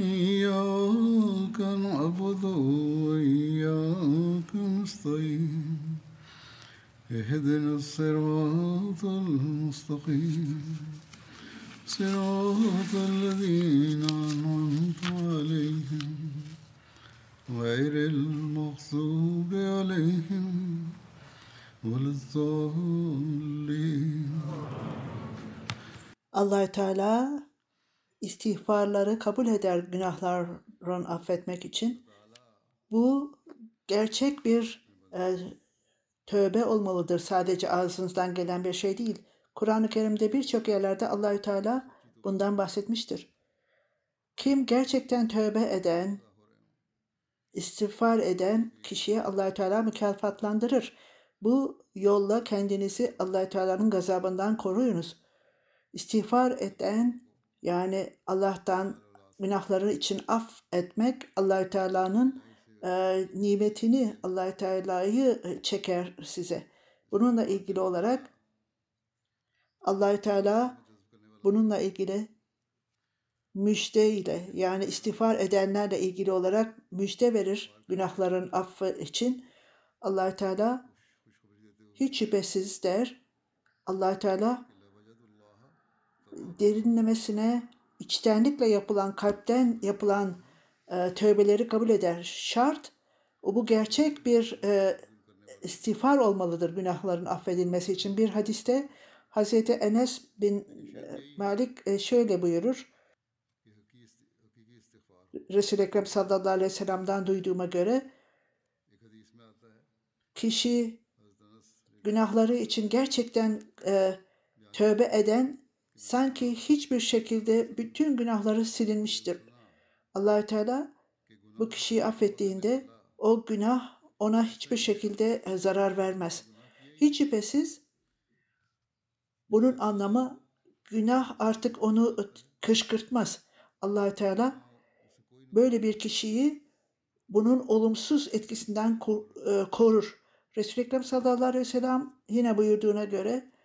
إياك نعبد وإياك نستعين. اهدنا الصراط المستقيم. صراط الذين أنعمت عليهم. غير المغضوب عليهم ولا الضالين. Allah Teala istiğfarları kabul eder günahların affetmek için. Bu gerçek bir e, tövbe olmalıdır. Sadece ağzınızdan gelen bir şey değil. Kur'an-ı Kerim'de birçok yerlerde Allahü Teala bundan bahsetmiştir. Kim gerçekten tövbe eden, istiğfar eden kişiye Allahü Teala mükafatlandırır. Bu yolla kendinizi Allahü Teala'nın gazabından koruyunuz. İstiğfar eden yani Allah'tan günahları için af etmek Allahü Teala'nın e, nimetini Allahü Teala'yı çeker size. Bununla ilgili olarak Allahü Teala bununla ilgili müjde ile yani istiğfar edenlerle ilgili olarak müjde verir günahların affı için. Allahü Teala hiç şüphesiz der. Allahü Teala derinlemesine içtenlikle yapılan, kalpten yapılan e, tövbeleri kabul eder. Şart bu gerçek bir e, istiğfar olmalıdır günahların affedilmesi için. Bir hadiste Hazreti Enes bin e, Malik e, şöyle buyurur. Resul-i Ekrem sallallahu aleyhi ve sellem'den duyduğuma göre kişi günahları için gerçekten e, tövbe eden sanki hiçbir şekilde bütün günahları silinmiştir. Allahü Teala bu kişiyi affettiğinde o günah ona hiçbir şekilde e, zarar vermez. Hiç şüphesiz bunun anlamı günah artık onu kışkırtmaz. Allahü Teala böyle bir kişiyi bunun olumsuz etkisinden e, korur. Resul-i Ekrem sallallahu aleyhi ve sellem yine buyurduğuna göre e,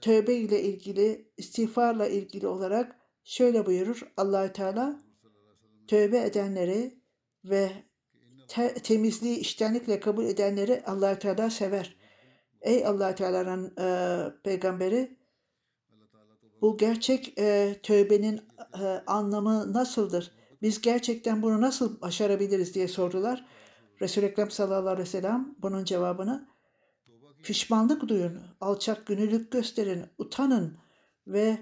tövbe ile ilgili, istiğfarla ilgili olarak şöyle buyurur Allahü Teala tövbe edenleri ve te- temizliği iştenlikle kabul edenleri Allahü Teala sever. Ey Allahü Teala'nın e, peygamberi bu gerçek e, tövbenin e, anlamı nasıldır? Biz gerçekten bunu nasıl başarabiliriz diye sordular. Resul-i Ekrem sallallahu aleyhi ve sellem bunun cevabını pişmanlık duyun, alçak gönüllülük gösterin, utanın ve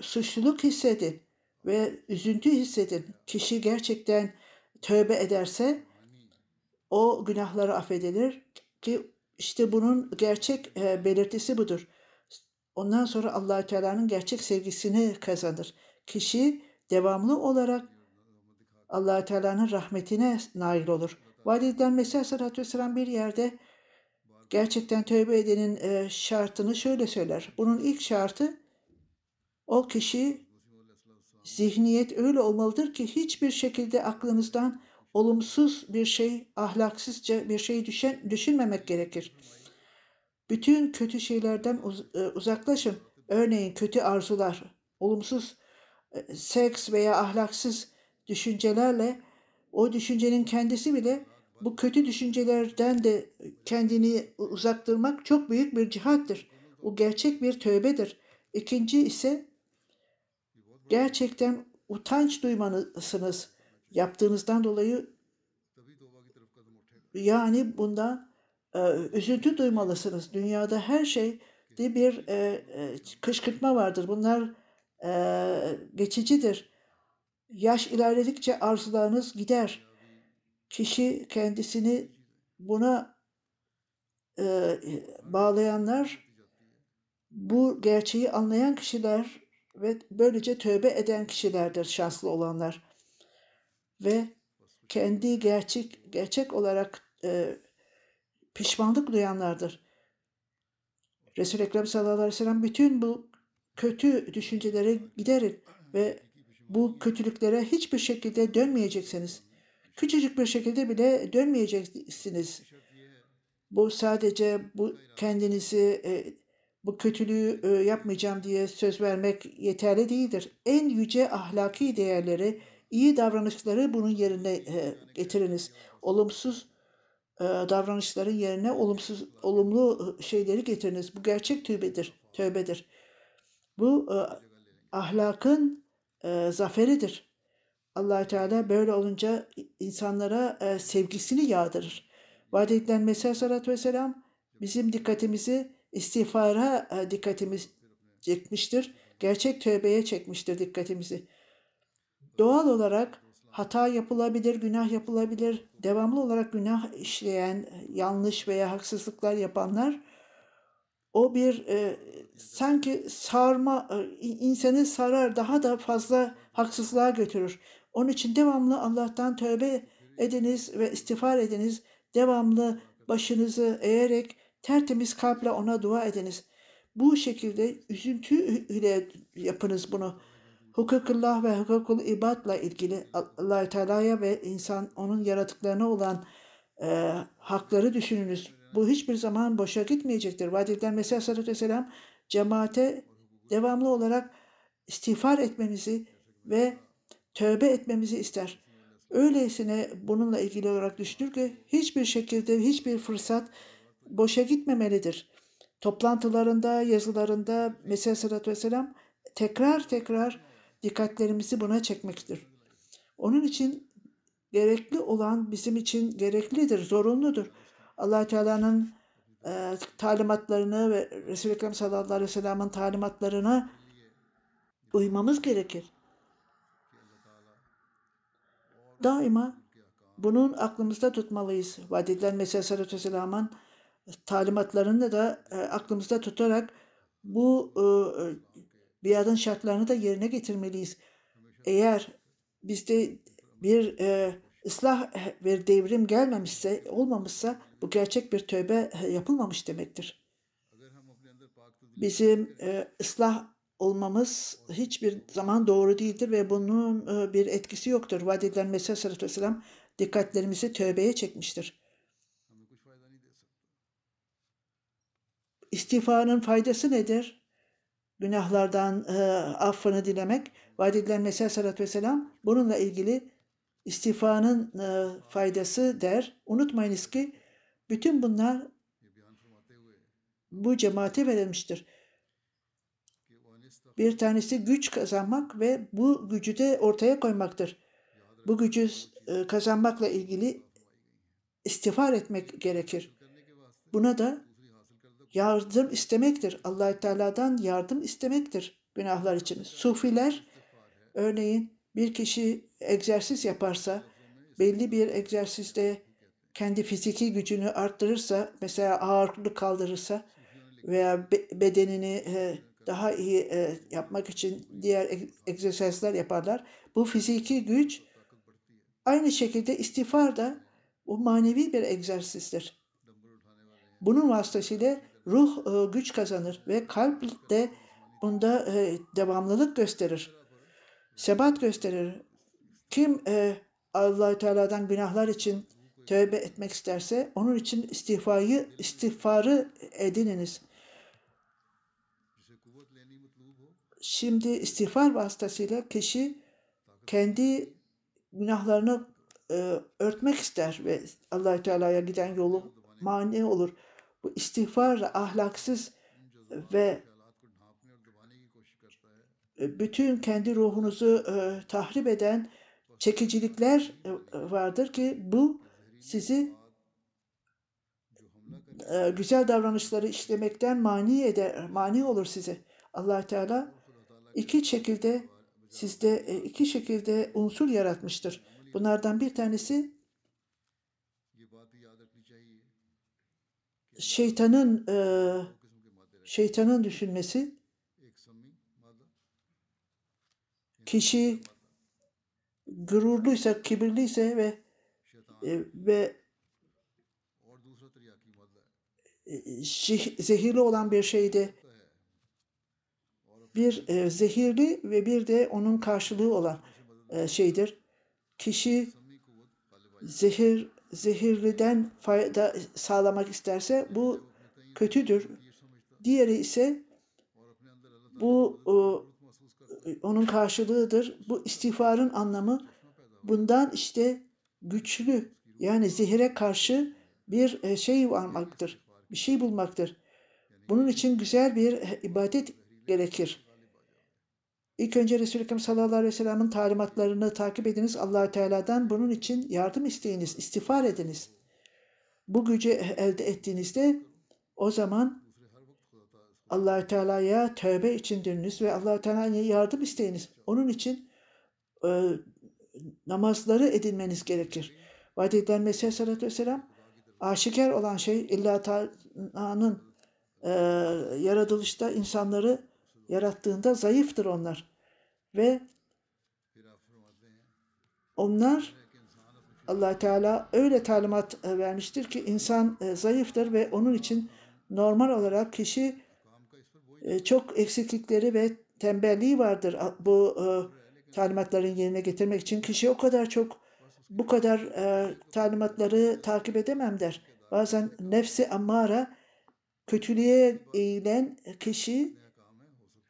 suçluluk hissedin ve üzüntü hissedin. Kişi gerçekten tövbe ederse o günahları affedilir ki işte bunun gerçek e, belirtisi budur. Ondan sonra Allahü Teala'nın gerçek sevgisini kazanır. Kişi devamlı olarak Allahü Teala'nın rahmetine nail olur. Valideden Mesih Aleyhisselatü Vesselam bir yerde gerçekten tövbe edenin e, şartını şöyle söyler. Bunun ilk şartı o kişi zihniyet öyle olmalıdır ki hiçbir şekilde aklınızdan olumsuz bir şey, ahlaksızca bir şey düşen, düşünmemek gerekir. Bütün kötü şeylerden uz, e, uzaklaşın. Örneğin kötü arzular, olumsuz e, seks veya ahlaksız düşüncelerle o düşüncenin kendisi bile bu kötü düşüncelerden de kendini uzaktırmak çok büyük bir cihattır. O gerçek bir tövbedir. İkinci ise gerçekten utanç duymalısınız. Yaptığınızdan dolayı yani bunda e, üzüntü duymalısınız. Dünyada her şeyde bir e, e, kışkırtma vardır. Bunlar e, geçicidir. Yaş ilerledikçe arzularınız gider. Kişi kendisini buna e, bağlayanlar, bu gerçeği anlayan kişiler ve böylece tövbe eden kişilerdir şanslı olanlar. Ve kendi gerçek gerçek olarak e, pişmanlık duyanlardır. Resul-i Ekrem sallallahu aleyhi ve sellem bütün bu kötü düşüncelere giderin ve bu kötülüklere hiçbir şekilde dönmeyeceksiniz. Küçücük bir şekilde bile dönmeyeceksiniz. Bu sadece bu kendinizi e, bu kötülüğü e, yapmayacağım diye söz vermek yeterli değildir. En yüce ahlaki değerleri, iyi davranışları bunun yerine e, getiriniz. Olumsuz davranışların yerine olumsuz olumlu şeyleri getiriniz. Bu gerçek tövbedir. Tövbedir. Bu ahlakın zaferidir. Allah Teala böyle olunca insanlara e, sevgisini yağdırır. Vaat edilen Mesih Aleyhisselatü Vesselam bizim dikkatimizi istiğfara e, dikkatimiz çekmiştir. Gerçek tövbeye çekmiştir dikkatimizi. Doğal olarak hata yapılabilir, günah yapılabilir. Devamlı olarak günah işleyen, yanlış veya haksızlıklar yapanlar o bir e, sanki sarma e, insanı sarar, daha da fazla haksızlığa götürür. Onun için devamlı Allah'tan tövbe ediniz ve istiğfar ediniz. Devamlı başınızı eğerek tertemiz kalple ona dua ediniz. Bu şekilde üzüntü ile yapınız bunu. Hukukullah ve hukukul ibadla ilgili allah Teala'ya ve insan onun yaratıklarına olan e, hakları düşününüz. Bu hiçbir zaman boşa gitmeyecektir. Vadiden Mesih Aleyhisselatü Vesselam cemaate devamlı olarak istiğfar etmemizi ve tövbe etmemizi ister. Öylesine bununla ilgili olarak düşünür ki hiçbir şekilde hiçbir fırsat boşa gitmemelidir. Toplantılarında, yazılarında Mesih Aleyhisselatü Vesselam tekrar tekrar dikkatlerimizi buna çekmektir. Onun için gerekli olan bizim için gereklidir, zorunludur. allah Teala'nın e, talimatlarını ve Resul-i Ekrem sallallahu aleyhi ve sellem'in talimatlarına uymamız gerekir. Daima bunun aklımızda tutmalıyız. Vaat edilen Mesih Aleyhisselatü Vesselam'ın talimatlarını da e, aklımızda tutarak bu e, biatın şartlarını da yerine getirmeliyiz. Eğer bizde bir e, ıslah bir devrim gelmemişse, olmamışsa bu gerçek bir tövbe yapılmamış demektir. Bizim e, ıslah olmamız hiçbir zaman doğru değildir ve bunun e, bir etkisi yoktur. Vaat edilen Mesih Aleyhisselatü Vesselam dikkatlerimizi tövbeye çekmiştir. İstiğfarın faydası nedir? Günahlardan e, affını dilemek. Vaat edilen Mesih Aleyhisselatü Vesselam bununla ilgili istiğfanın e, faydası der. Unutmayınız ki bütün bunlar bu cemaate verilmiştir. Bir tanesi güç kazanmak ve bu gücü de ortaya koymaktır. Bu gücü e, kazanmakla ilgili istiğfar etmek gerekir. Buna da yardım istemektir. allah Teala'dan yardım istemektir günahlar için. Sufiler örneğin bir kişi egzersiz yaparsa belli bir egzersizde kendi fiziki gücünü arttırırsa mesela ağırlık kaldırırsa veya bedenini daha iyi e, yapmak için diğer egzersizler yaparlar. Bu fiziki güç aynı şekilde istiğfar da bu manevi bir egzersizdir. Bunun vasıtasıyla ruh e, güç kazanır ve kalp de bunda e, devamlılık gösterir. Sebat gösterir. Kim e, allah Teala'dan günahlar için tövbe etmek isterse onun için istiğfayı, istiğfarı edininiz. Şimdi istiğfar vasıtasıyla kişi kendi günahlarını e, örtmek ister ve allah Teala'ya giden yolu mani olur bu istiğfarla ahlaksız ve bütün kendi ruhunuzu e, tahrip eden çekicilikler e, vardır ki bu sizi e, güzel davranışları işlemekten mani eder, mani olur size. Allah Teala iki şekilde sizde e, iki şekilde unsur yaratmıştır. Bunlardan bir tanesi şeytanın e, şeytanın düşünmesi kişi gururluysa, kibirliyse ve e, ve zehirli olan bir şeyde bir e, zehirli ve bir de onun karşılığı olan e, şeydir. Kişi zehir zehirliden fayda sağlamak isterse bu kötüdür. Diğeri ise bu e, onun karşılığıdır. Bu istiğfarın anlamı bundan işte güçlü yani zehire karşı bir e, şey varmaktır. Bir şey bulmaktır. Bunun için güzel bir ibadet gerekir. İlk önce Resulü Ekrem sallallahu aleyhi ve sellem'in talimatlarını takip ediniz. allah Teala'dan bunun için yardım isteyiniz, istiğfar ediniz. Bu gücü elde ettiğinizde o zaman allah Teala'ya tövbe için dönünüz ve allah Teala'ya yardım isteyiniz. Onun için e, namazları edinmeniz gerekir. Vaat edilen Mesih Aleyhisselatü Vesselam aşikar olan şey illa Teala'nın e, yaratılışta insanları yarattığında zayıftır onlar. Ve onlar allah Teala öyle talimat e, vermiştir ki insan e, zayıftır ve onun için normal olarak kişi e, çok eksiklikleri ve tembelliği vardır. Bu talimatların yerine getirmek için kişi o kadar çok bu kadar talimatları takip edemem der. Bazen nefsi ammara kötülüğe eğilen kişi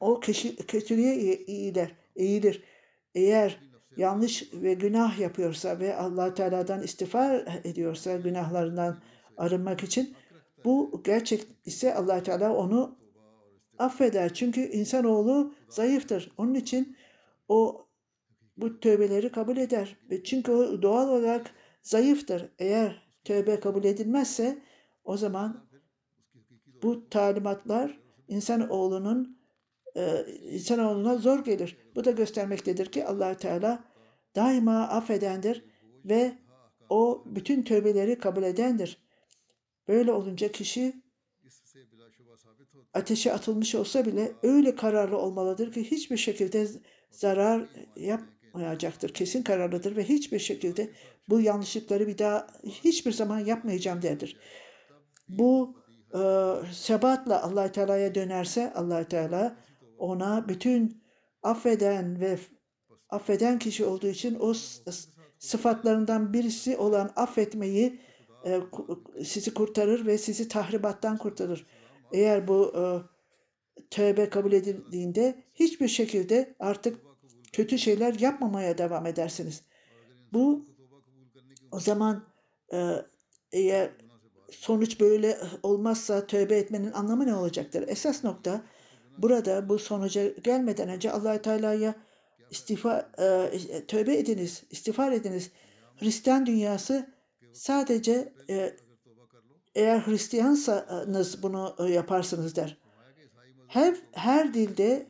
o kişi kötülüğe eğilir, eğilir. Eğer yanlış ve günah yapıyorsa ve allah Teala'dan istiğfar ediyorsa günahlarından arınmak için bu gerçek ise allah Teala onu affeder. Çünkü insanoğlu zayıftır. Onun için o bu tövbeleri kabul eder. Ve Çünkü o doğal olarak zayıftır. Eğer tövbe kabul edilmezse o zaman bu talimatlar insanoğlunun e, insana onuna zor gelir. Bu da göstermektedir ki allah Teala daima affedendir ve o bütün tövbeleri kabul edendir. Böyle olunca kişi ateşe atılmış olsa bile öyle kararlı olmalıdır ki hiçbir şekilde zarar yapmayacaktır. Kesin kararlıdır ve hiçbir şekilde bu yanlışlıkları bir daha hiçbir zaman yapmayacağım derdir. Bu e, sebatla allah Teala'ya dönerse allah Teala ona bütün affeden ve affeden kişi olduğu için o sıfatlarından birisi olan affetmeyi e, sizi kurtarır ve sizi tahribattan kurtarır. Eğer bu e, tövbe kabul edildiğinde hiçbir şekilde artık kötü şeyler yapmamaya devam edersiniz. Bu o zaman e, eğer sonuç böyle olmazsa tövbe etmenin anlamı ne olacaktır? Esas nokta burada bu sonuca gelmeden önce allah Teala'ya istifa e, tövbe ediniz, istiğfar ediniz. Hristiyan dünyası sadece e, eğer Hristiyansanız bunu e, yaparsınız der. Her, her dilde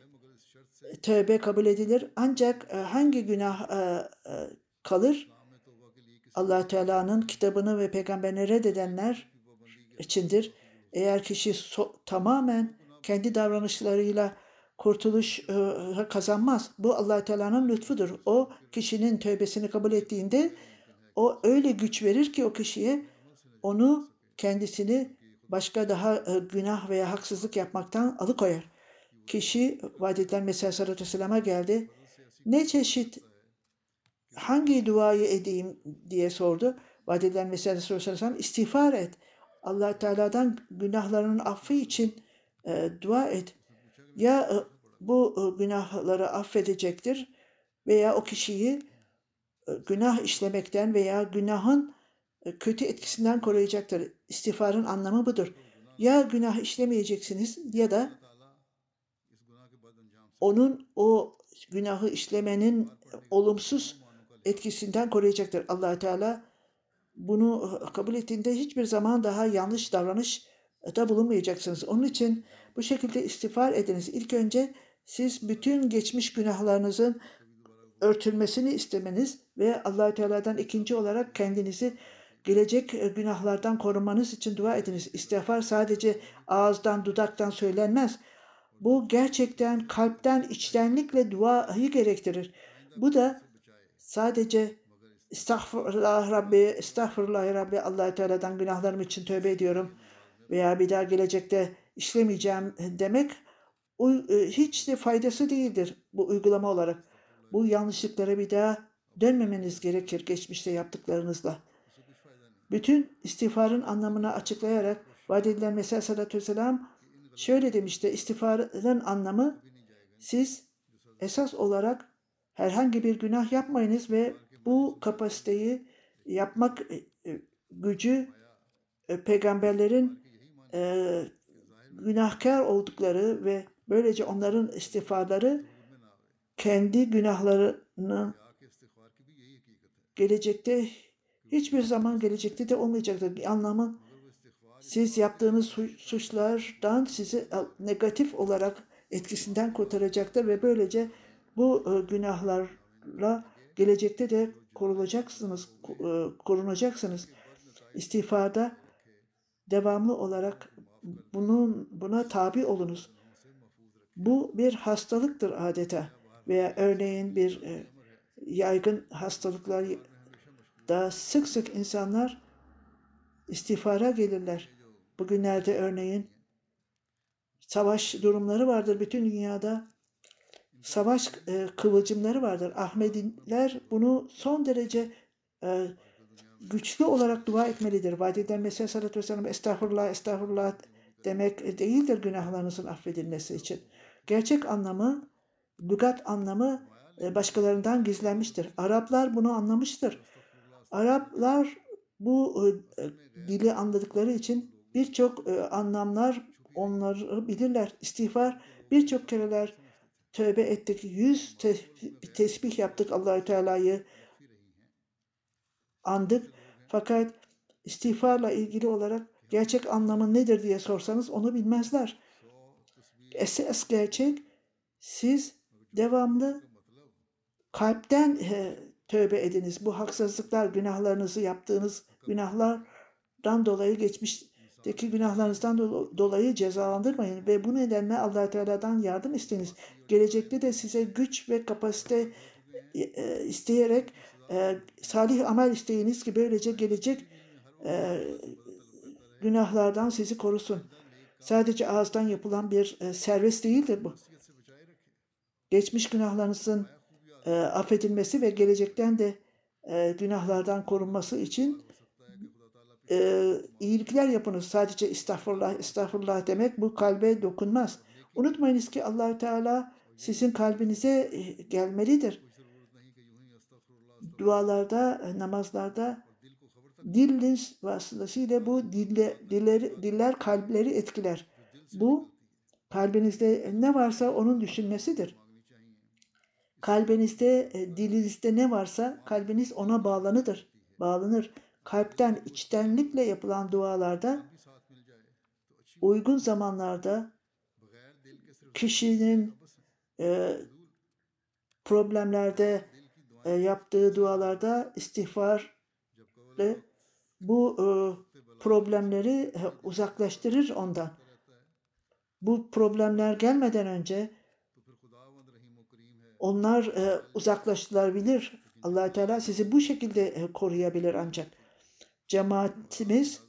tövbe kabul edilir ancak e, hangi günah e, e, kalır? allah Teala'nın kitabını ve peygamberini reddedenler içindir. Eğer kişi so- tamamen kendi davranışlarıyla kurtuluş e, kazanmaz. Bu allah Teala'nın lütfudur. O kişinin tövbesini kabul ettiğinde o öyle güç verir ki o kişiye onu kendisini başka daha e, günah veya haksızlık yapmaktan alıkoyar. Kişi vaat edilen Mesih Aleyhisselatü Vesselam'a geldi. Ne çeşit hangi duayı edeyim diye sordu. Vaat edilen Mesih Aleyhisselatü Vesselam istiğfar et. allah Teala'dan günahlarının affı için e, dua et. Ya e, bu e, günahları affedecektir veya o kişiyi e, günah işlemekten veya günahın e, kötü etkisinden koruyacaktır. İstiğfarın anlamı budur. Ya günah işlemeyeceksiniz ya da onun o günahı işlemenin olumsuz etkisinden koruyacaktır. allah Teala bunu kabul ettiğinde hiçbir zaman daha yanlış davranış da bulunmayacaksınız. Onun için bu şekilde istiğfar ediniz. İlk önce siz bütün geçmiş günahlarınızın örtülmesini istemeniz ve allah Teala'dan ikinci olarak kendinizi gelecek e, günahlardan korunmanız için dua ediniz. İstiğfar sadece ağızdan, dudaktan söylenmez. Bu gerçekten kalpten, içtenlikle duayı gerektirir. Bu da sadece estağfurullah Rabbi, estağfurullah Rabbi allah Teala'dan günahlarım için tövbe ediyorum veya bir daha gelecekte işlemeyeceğim demek e, hiç de faydası değildir bu uygulama olarak. Bu yanlışlıklara bir daha dönmemeniz gerekir geçmişte yaptıklarınızla. Bütün istiğfarın anlamını açıklayarak vaad edilen Mesih sallallahu vesselam şöyle demişti. İstiğfarın anlamı siz esas olarak herhangi bir günah yapmayınız ve bu kapasiteyi yapmak e, e, gücü peygamberlerin günahkar oldukları ve böylece onların istiğfarları kendi günahlarını gelecekte hiçbir zaman gelecekte de olmayacaktır. Anlamı siz yaptığınız suçlardan sizi negatif olarak etkisinden kurtaracaktır ve böylece bu e, günahlarla gelecekte de korulacaksınız, e, korunacaksınız. İstiğfarda devamlı olarak bunun buna tabi olunuz. Bu bir hastalıktır adeta veya örneğin bir e, yaygın hastalıklar da sık sık insanlar istiğfara gelirler. Bugünlerde örneğin savaş durumları vardır bütün dünyada. Savaş e, kıvılcımları vardır. Ahmediler bunu son derece e, güçlü olarak dua etmelidir. Vadiden Mesih sallallahu aleyhi ve sellem estağfurullah estağfurullah demek değildir günahlarınızın affedilmesi için. Gerçek anlamı, lügat anlamı e, başkalarından gizlenmiştir. Araplar bunu anlamıştır. Araplar bu e, dili anladıkları için birçok e, anlamlar onları bilirler. İstiğfar birçok kereler tövbe ettik. Yüz tesbih yaptık Allahü Teala'yı andık. Fakat istiğfarla ilgili olarak gerçek anlamı nedir diye sorsanız onu bilmezler. Esas gerçek siz devamlı kalpten e, tövbe ediniz. Bu haksızlıklar, günahlarınızı yaptığınız günahlardan dolayı geçmişteki günahlarınızdan dolayı cezalandırmayın ve bu nedenle allah Teala'dan yardım isteyiniz. Gelecekte de size güç ve kapasite e, isteyerek e, salih amel isteyiniz ki böylece gelecek e, günahlardan sizi korusun. Sadece ağızdan yapılan bir e, servis değildir bu. Geçmiş günahlarınızın e, affedilmesi ve gelecekten de e, günahlardan korunması için e, iyilikler yapınız. Sadece estağfurullah, estağfurullah demek bu kalbe dokunmaz. Unutmayınız ki allah Teala sizin kalbinize gelmelidir. Dualarda, e, namazlarda diliniz vasıtasıyla bu dille, diller, diller kalpleri etkiler. Bu kalbinizde ne varsa onun düşünmesidir. Kalbinizde, e, dilinizde ne varsa kalbiniz ona bağlanıdır. Bağlanır. Kalpten, içtenlikle yapılan dualarda uygun zamanlarda kişinin e, problemlerde e, yaptığı dualarda istiğfar bu e, problemleri e, uzaklaştırır ondan. Bu problemler gelmeden önce onlar e, uzaklaştırılabilir. allah Teala sizi bu şekilde e, koruyabilir ancak. Cemaatimiz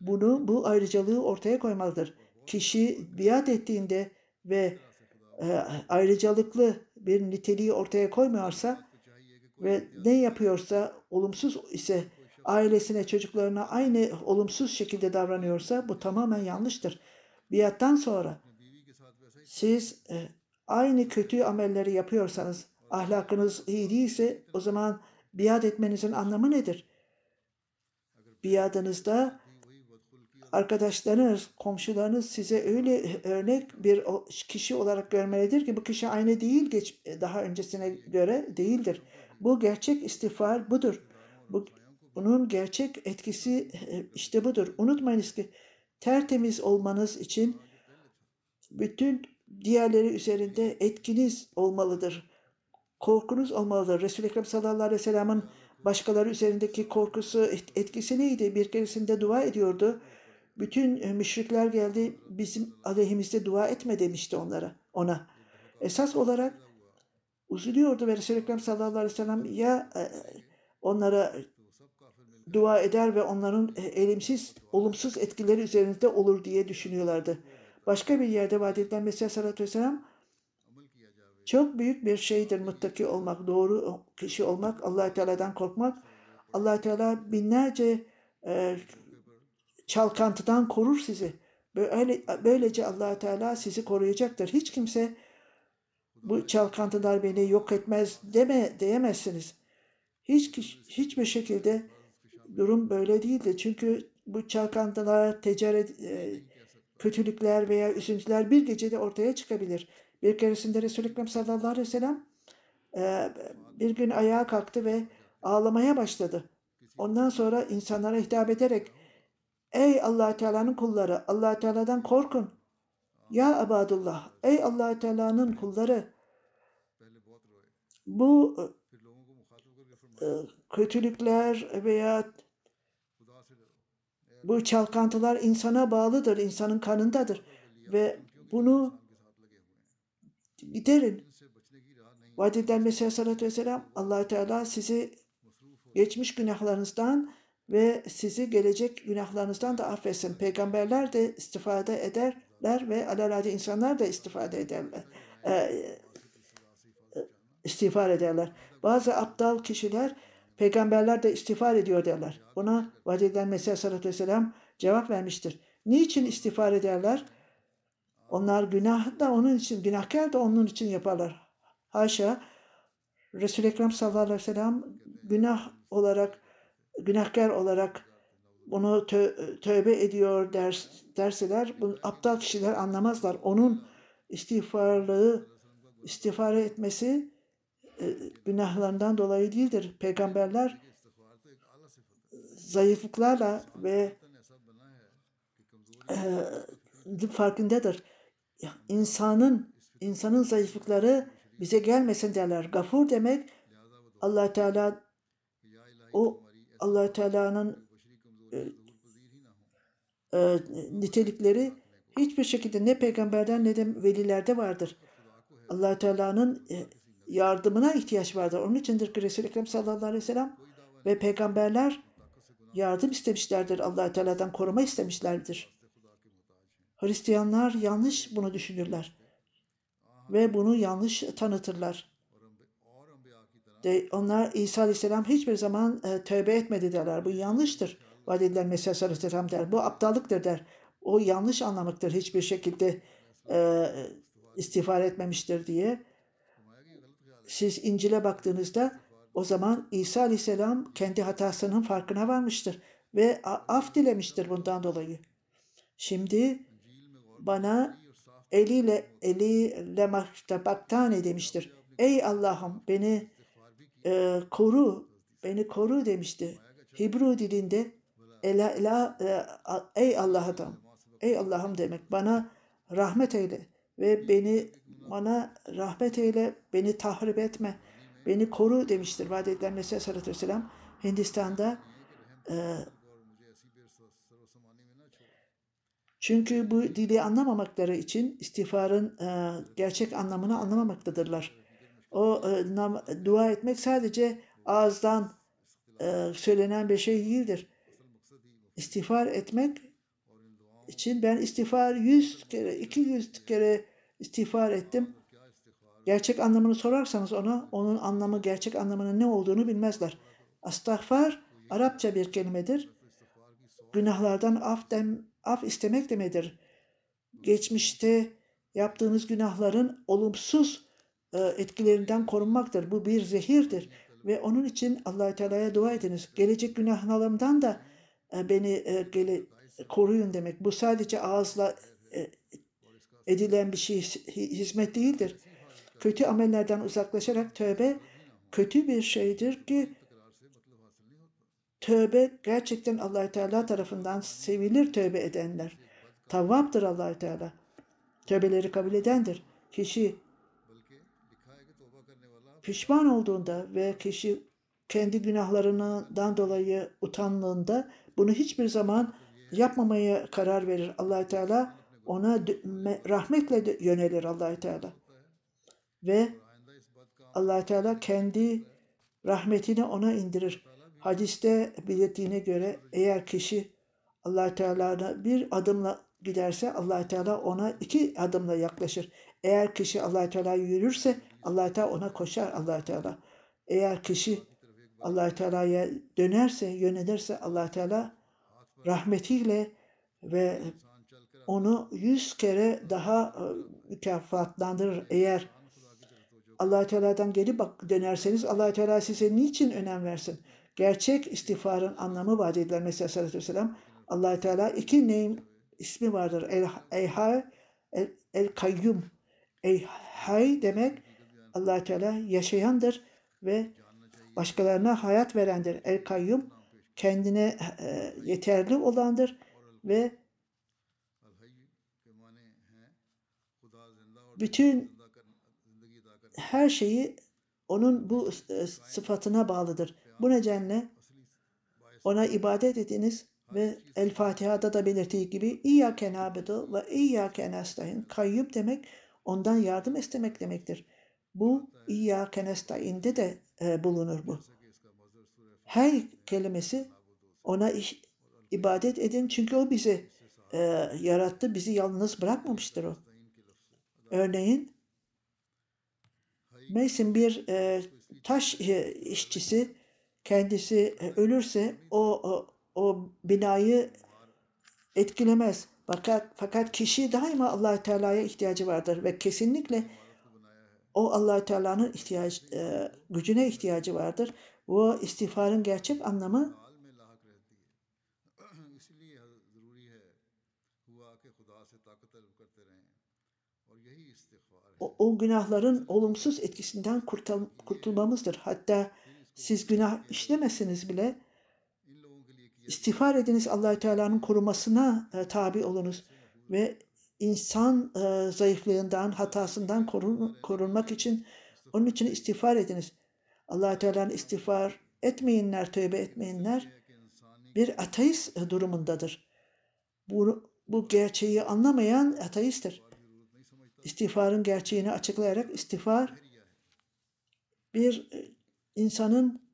bunu, bu ayrıcalığı ortaya koymalıdır. Kişi biat ettiğinde ve e, ayrıcalıklı bir niteliği ortaya koymuyorsa ve ne yapıyorsa olumsuz ise ailesine, çocuklarına aynı olumsuz şekilde davranıyorsa bu tamamen yanlıştır. Biattan sonra siz e, aynı kötü amelleri yapıyorsanız, ahlakınız iyi değilse o zaman biat etmenizin anlamı nedir? Biadınızda arkadaşlarınız, komşularınız size öyle örnek bir kişi olarak görmelidir ki bu kişi aynı değil geç, daha öncesine göre değildir. Bu gerçek istiğfar budur. Bu, bunun gerçek etkisi e, işte budur. Unutmayınız ki tertemiz olmanız için bütün diğerleri üzerinde etkiniz olmalıdır. Korkunuz olmalıdır. Resul-i Ekrem sallallahu aleyhi ve sellem'in başkaları üzerindeki korkusu, et- etkisi neydi? Bir keresinde dua ediyordu. Bütün e, müşrikler geldi bizim aleyhimizde dua etme demişti onlara, ona. Esas olarak üzülüyordu ve Resul-i Ekrem sallallahu aleyhi ve sellem ya e, onlara dua eder ve onların e, elimsiz, olumsuz etkileri üzerinde olur diye düşünüyorlardı. Başka bir yerde vaat edilen Mesih sallallahu aleyhi ve sellem çok büyük bir şeydir muttaki olmak, doğru kişi olmak, allah Teala'dan korkmak. allah Teala binlerce e, çalkantıdan korur sizi. Böyle, böylece allah Teala sizi koruyacaktır. Hiç kimse bu çalkantılar beni yok etmez deme diyemezsiniz. Hiç hiçbir şekilde durum böyle değildi. Çünkü bu çalkantılar, ticaret, e, kötülükler veya üzüntüler bir gecede ortaya çıkabilir. Bir keresinde Resul-i Ekrem sallallahu aleyhi ve sellem e, bir gün ayağa kalktı ve ağlamaya başladı. Ondan sonra insanlara hitap ederek Ey allah Teala'nın kulları, allah Teala'dan korkun. Ya Abadullah, ey allah Teala'nın kulları bu e, kötülükler veya bu çalkantılar insana bağlıdır, insanın kanındadır ve bunu giderin. Vaat edilen Mesih Aleyhisselatü Vesselam allah Teala sizi geçmiş günahlarınızdan ve sizi gelecek günahlarınızdan da affetsin. Peygamberler de istifade ederler ve alelade insanlar da istifade ederler. E, ederler. Bazı aptal kişiler peygamberler de istiğfar ediyor derler. Buna vaat edilen Mesih Aleyhisselatü Vesselam cevap vermiştir. Niçin istiğfar ederler? Onlar günah da onun için, günahkar da onun için yaparlar. Haşa, Resul-i Ekrem sallallahu aleyhi ve sellem günah olarak, günahkar olarak bunu tö- tövbe ediyor ders, derseler, bu aptal kişiler anlamazlar. Onun istiğfarlığı, istiğfar etmesi e, günahlarından dolayı değildir. Peygamberler zayıflıklarla ve e, farkındadır. İnsanın insanın zayıflıkları bize gelmesin derler. Gafur demek Allah Teala o Allah Teala'nın e, nitelikleri hiçbir şekilde ne peygamberden ne de velilerde vardır. Allah Teala'nın e, yardımına ihtiyaç vardır. Onun içindir ki Resul-i Ekrem sallallahu aleyhi ve sellem ve peygamberler yardım istemişlerdir. Allah Teala'dan koruma istemişlerdir. Hristiyanlar yanlış bunu düşünürler ve bunu yanlış tanıtırlar. De, onlar İsa Aleyhisselam hiçbir zaman e, tövbe etmedi derler. Bu yanlıştır. Vaat edilen Mesih Aleyhisselam der. Bu aptallıktır der. O yanlış anlamıştır. Hiçbir şekilde e, istiğfar etmemiştir diye. Siz İncil'e baktığınızda o zaman İsa Aleyhisselam kendi hatasının farkına varmıştır ve af dilemiştir bundan dolayı. Şimdi bana eliyle eliyle mahtabaktane demiştir. Ey Allah'ım beni e, koru, beni koru demişti. Hibru dilinde ela, ela, e, ey Allah'ım, ey Allah'ım demek bana rahmet eyle ve beni bana rahmet eyle, beni tahrip etme, beni koru demiştir. Vaat edilen Mesih Aleyhisselatü Vesselam Hindistan'da e, çünkü bu dili anlamamakları için istiğfarın e, gerçek anlamını anlamamaktadırlar. O nam, dua etmek sadece ağızdan e, söylenen bir şey değildir. İstiğfar etmek için ben istiğfar 100 kere, 200 kere istiğfar ettim. Gerçek anlamını sorarsanız ona, onun anlamı, gerçek anlamının ne olduğunu bilmezler. Astagfar Arapça bir kelimedir. Günahlardan af, dem, af istemek demedir. Geçmişte yaptığınız günahların olumsuz e, etkilerinden korunmaktır. Bu bir zehirdir ve onun için Allah Teala'ya dua ediniz. Gelecek günahlarımdan da e, beni e, e, koruyun demek. Bu sadece ağızla edilen bir şey hizmet değildir. Kötü amellerden uzaklaşarak tövbe kötü bir şeydir ki tövbe gerçekten allah Teala tarafından sevilir tövbe edenler. Tavvaptır allah Teala. Tövbeleri kabul edendir. Kişi pişman olduğunda ve kişi kendi günahlarından dolayı utandığında bunu hiçbir zaman yapmamaya karar verir allah Teala. Ona rahmetle yönelir allah Teala. Ve allah Teala kendi rahmetini ona indirir. Hadiste belirttiğine göre eğer kişi allah Teala'na bir adımla giderse allah Teala ona iki adımla yaklaşır. Eğer kişi allah Teala yürürse allah Teala ona koşar allah Teala. Eğer kişi allah Teala'ya dönerse, yönelirse allah Teala rahmetiyle ve onu yüz kere daha e, mükafatlandırır. Eğer allah Teala'dan geri bak dönerseniz allah Teala size niçin önem versin? Gerçek istiğfarın anlamı vaat edilen mesela sallallahu aleyhi ve sellem allah Teala iki neyim ismi vardır. El, eyhay, el, el kayyum. Eyhay demek allah Teala yaşayandır ve başkalarına hayat verendir. El kayyum kendine e, yeterli olandır ve bütün her şeyi onun bu e, sıfatına bağlıdır. Bu nedenle ona ibadet ediniz ve El Fatiha'da da belirttiği gibi İyyâke nâbedu ve İyyâke nestaîn kayyum demek ondan yardım istemek demektir. Bu İyyâke nesta'inde de e, bulunur bu. Her kelimesi ona iş, ibadet edin çünkü o bizi e, yarattı, bizi yalnız bırakmamıştır o. Örneğin Mason bir e, taş e, işçisi kendisi e, ölürse o, o o binayı etkilemez. Fakat fakat kişi daima Allah Teala'ya ihtiyacı vardır ve kesinlikle o Allahü Teala'nın ihtiyaç, e, gücüne ihtiyacı vardır. Bu istiğfarın gerçek anlamı o, o günahların olumsuz etkisinden kurtul kurtulmamızdır. Hatta siz günah işlemesiniz bile istiğfar ediniz Allahü Teala'nın korumasına e, tabi olunuz ve insan e, zayıflığından, hatasından korun, korunmak için onun için istiğfar ediniz. allah Teala'nın istiğfar etmeyinler, tövbe etmeyinler bir ateist e, durumundadır. Bu, bu gerçeği anlamayan ateisttir. İstiğfarın gerçeğini açıklayarak istiğfar bir e, insanın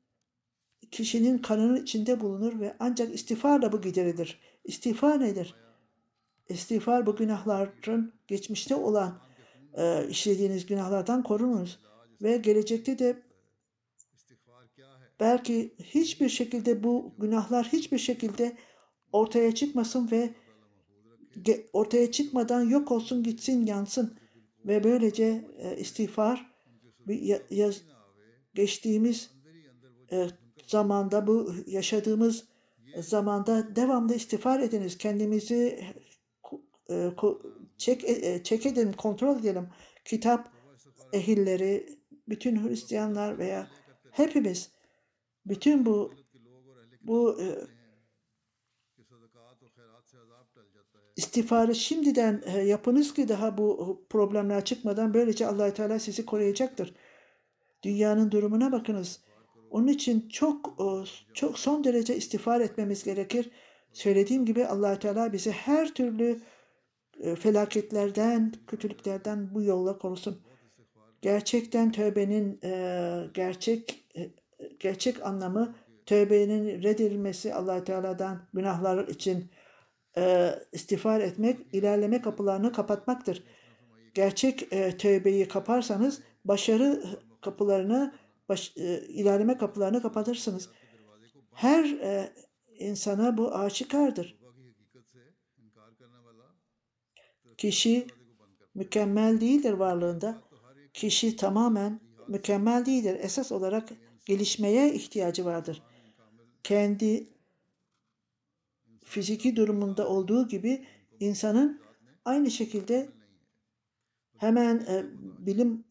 kişinin kanının içinde bulunur ve ancak istiğfarla bu giderilir. İstiğfar nedir? İstiğfar bu günahların geçmişte olan e, işlediğiniz günahlardan korununuz. Ve gelecekte de belki hiçbir şekilde bu günahlar hiçbir şekilde ortaya çıkmasın ve ortaya çıkmadan yok olsun gitsin yansın ve böylece e, istiğfar yaz, geçtiğimiz e, zamanda bu yaşadığımız zamanda devamlı istiğfar ediniz. Kendimizi e, e, e, çek, e, kontrol edelim. Kitap ehilleri, bütün Hristiyanlar veya hepimiz bütün bu bu e, istiğfarı şimdiden e, yapınız ki daha bu problemler çıkmadan böylece allah Teala sizi koruyacaktır. Dünyanın durumuna bakınız. Onun için çok çok son derece istiğfar etmemiz gerekir. Söylediğim gibi allah Teala bizi her türlü felaketlerden, kötülüklerden bu yolla korusun. Gerçekten tövbenin e, gerçek e, gerçek anlamı tövbenin reddedilmesi allah Teala'dan günahlar için e, istiğfar etmek, ilerleme kapılarını kapatmaktır. Gerçek e, tövbeyi kaparsanız başarı kapılarını, baş, e, ilerleme kapılarını kapatırsınız. Her e, insana bu aşikardır. Kişi mükemmel değildir varlığında. Kişi tamamen mükemmel değildir. Esas olarak gelişmeye ihtiyacı vardır. Kendi fiziki durumunda olduğu gibi insanın aynı şekilde hemen e, bilim